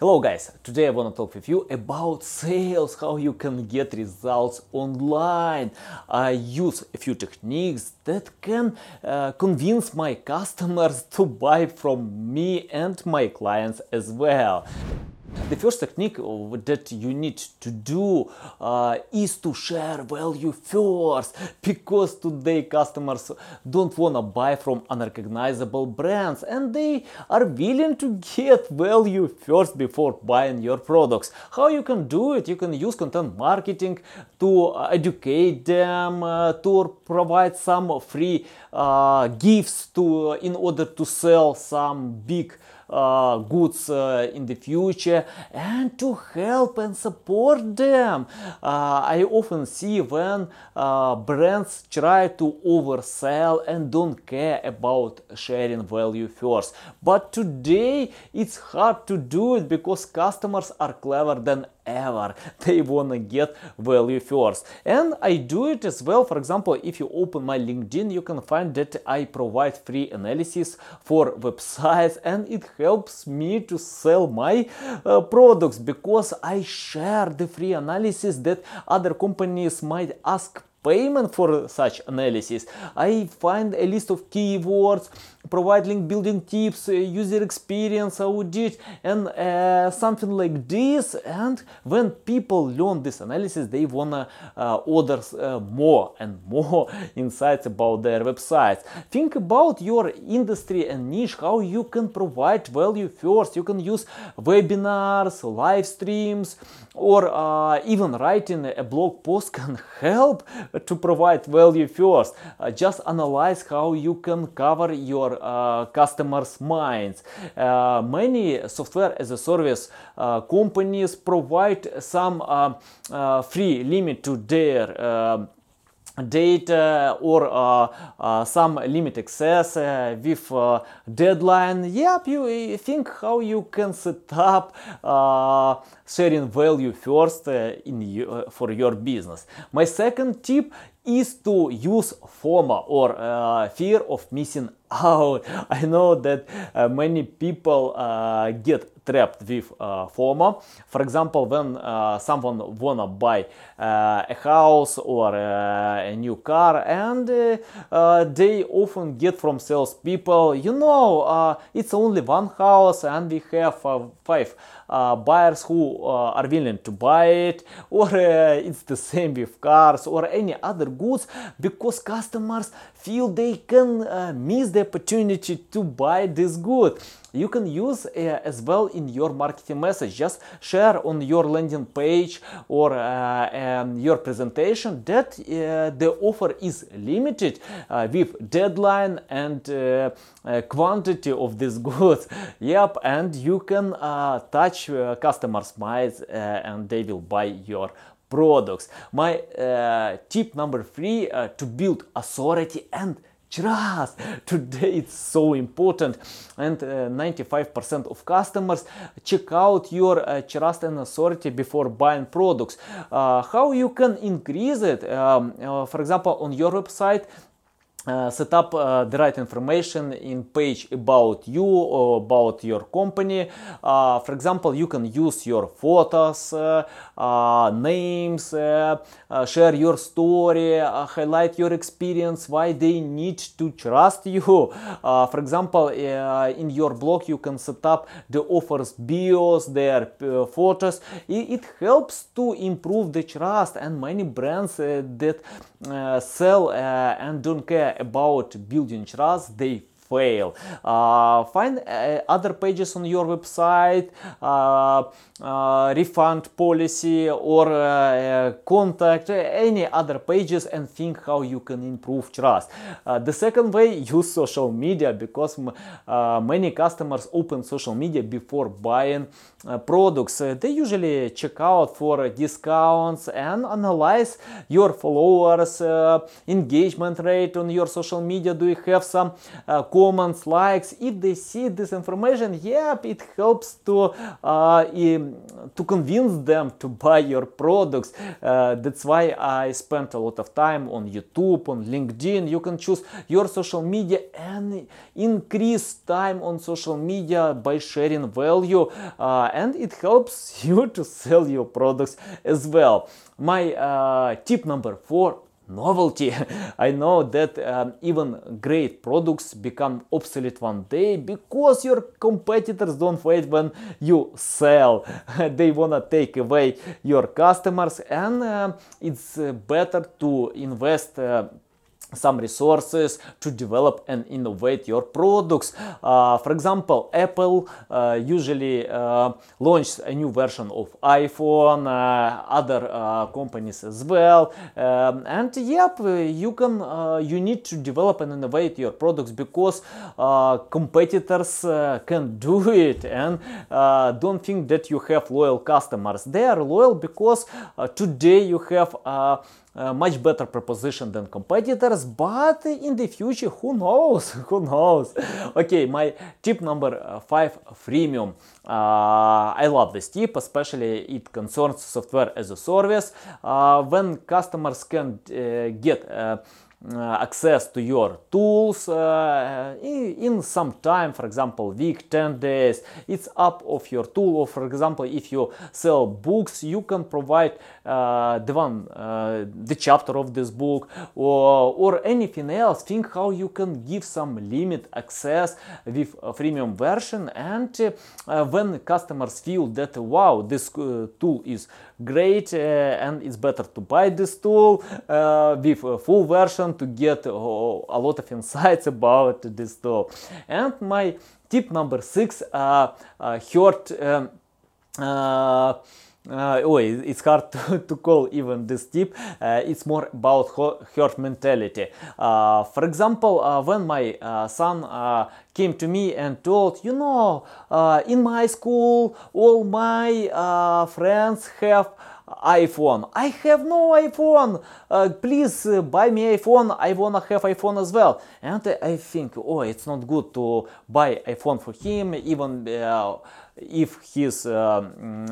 Hello guys, today I want to talk with you about sales, how you can get results online. I use a few techniques that can uh, convince my customers to buy from me and my clients as well. The first technique that you need to do uh, is to share value first because today customers don't want to buy from unrecognizable brands and they are willing to get value first before buying your products. How you can do it? You can use content marketing to educate them, uh, to provide some free uh, gifts to in order to sell some big uh, goods uh, in the future and to help and support them. Uh, I often see when brands try to oversell and don't care about sharing value first. But today it's hard to do it because customers are clever than ever they wanna get value first and i do it as well for example if you open my linkedin you can find that i provide free analysis for websites and it helps me to sell my uh, products because i share the free analysis that other companies might ask payment for such analysis. I find a list of keywords, provide link building tips, uh, user experience audit, and uh, something like this. And when people learn this analysis, they wanna uh, order uh, more and more insights about their websites. Think about your industry and niche, how you can provide value first. You can use webinars, live streams, or uh, even writing a blog post can help to provide value first. Uh, just analyze how you can cover your uh, customers' minds. Uh, many software as a service uh, companies provide some free limit to their data or uh, uh, some limit access uh, with deadline yep you think how you can set up sharing value first in you, for your business my second tip is to use FOMO or uh, fear of missing out. I know that uh, many people uh, get trapped with uh, FOMO. For example, when uh, someone wanna buy uh, a house or uh, a new car, and uh, uh, they often get from salespeople, you know, it's only one house, and we have five buyers who are willing to buy it, or it's the same with cars or any other goods, because customers feel they can miss the opportunity to buy this good you can use uh, as well in your marketing message. Just share on your landing page or uh, um, your presentation that uh, the offer is limited uh, with deadline and uh, uh, quantity of these goods. Yep and you can touch customers minds and they will buy your products. My tip number three to build authority and trust today it's so important. And 95% uh, of customers check out your uh, trust and authority before buying products. Uh, how you can increase it um, uh, for example on your website uh, set up uh, the right information in page about you or about your company. Uh, for example, you can use your photos, names, share your story, highlight your experience, why they need to trust you. for example, in your blog, you can set up the offers bios, their photos. It, it, helps to improve the trust and many brands that sell and don't care about building trust, they fail. Uh, find uh, other pages on your website, uh, uh refund policy or uh, uh, contact, any other pages and think how you can improve trust. the second way, use social media because many customers open social media before buying products. they usually check out for discounts and analyze your followers, engagement rate on your social media. Do you have some comments, likes. If they see this information, yep, it helps to uh, to convince them to buy your products. Uh, that's why I spent a lot of time on YouTube, on LinkedIn. You can choose your social media and increase time on social media by sharing value, uh, and it helps you to sell your products as well. My uh, tip number four novelty. I know that um, even great products become obsolete one day because your competitors don't wait when you sell. they wanna take away your customers, and uh, it's uh, better to invest. Uh, some resources to develop and innovate your products. Uh, for example, Apple uh, usually uh, launches a new version of iPhone, uh, other uh, companies as well. Um, and yep, you can uh, you need to develop and innovate your products because competitors can do it and don't think that you have loyal customers. They are loyal because today you have much better proposition than competitors but in the future who knows? Who knows? Okay my tip number uh, five freemium. Uh, i love this tip especially it concerns software as a service. Uh, when customers can uh, get uh, access to your tools uh, in, some time for example week 10 days it's up of your tool. Or for example if you sell books you can provide uh, the one the chapter of this book or, or anything else. Think how you can give some limit access with a freemium version. And when customers feel that wow this tool is great and it's better to buy this tool with a full version to get a lot of insights about this tool. And my tip number six, uh, uh, herd, um, uh, oh, it's hard to, to, call even this tip. Uh, it's more about her mentality. Uh, for example, uh, when my uh, son uh, came to me and told, you know, in my school, all my friends have iPhone. I have no iPhone. Uh, please uh, buy me iPhone. I wanna have iPhone as well. And I think, oh, it's not good to buy iPhone for him, even if he's um,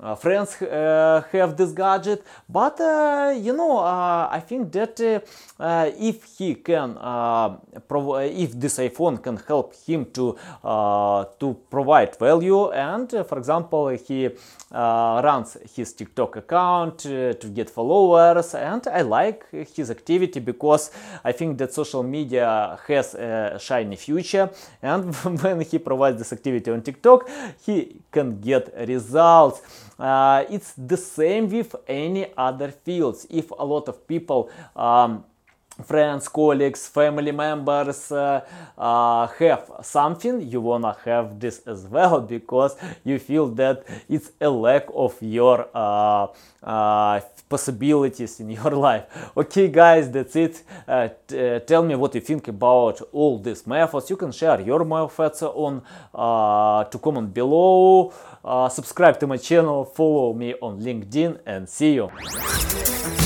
uh, friends uh, have this gadget but uh, you know uh, i think that uh, if he can uh, if this iphone can help him to to provide value and for example he runs his tiktok account to get followers and i like his activity because i think that social media has a shiny future. And when he provides this activity on tiktok he can get results it's the same with any other fields. If a lot of people um, friends, colleagues, family members uh, uh, have something, you wanna have this as well because you feel that it's a lack of your uh, uh possibilities in your life. Okay, guys, that's it. Uh, tell me what you think about all these methods. You can share your methods on to comment below. subscribe to my channel, follow me on LinkedIn, and see you.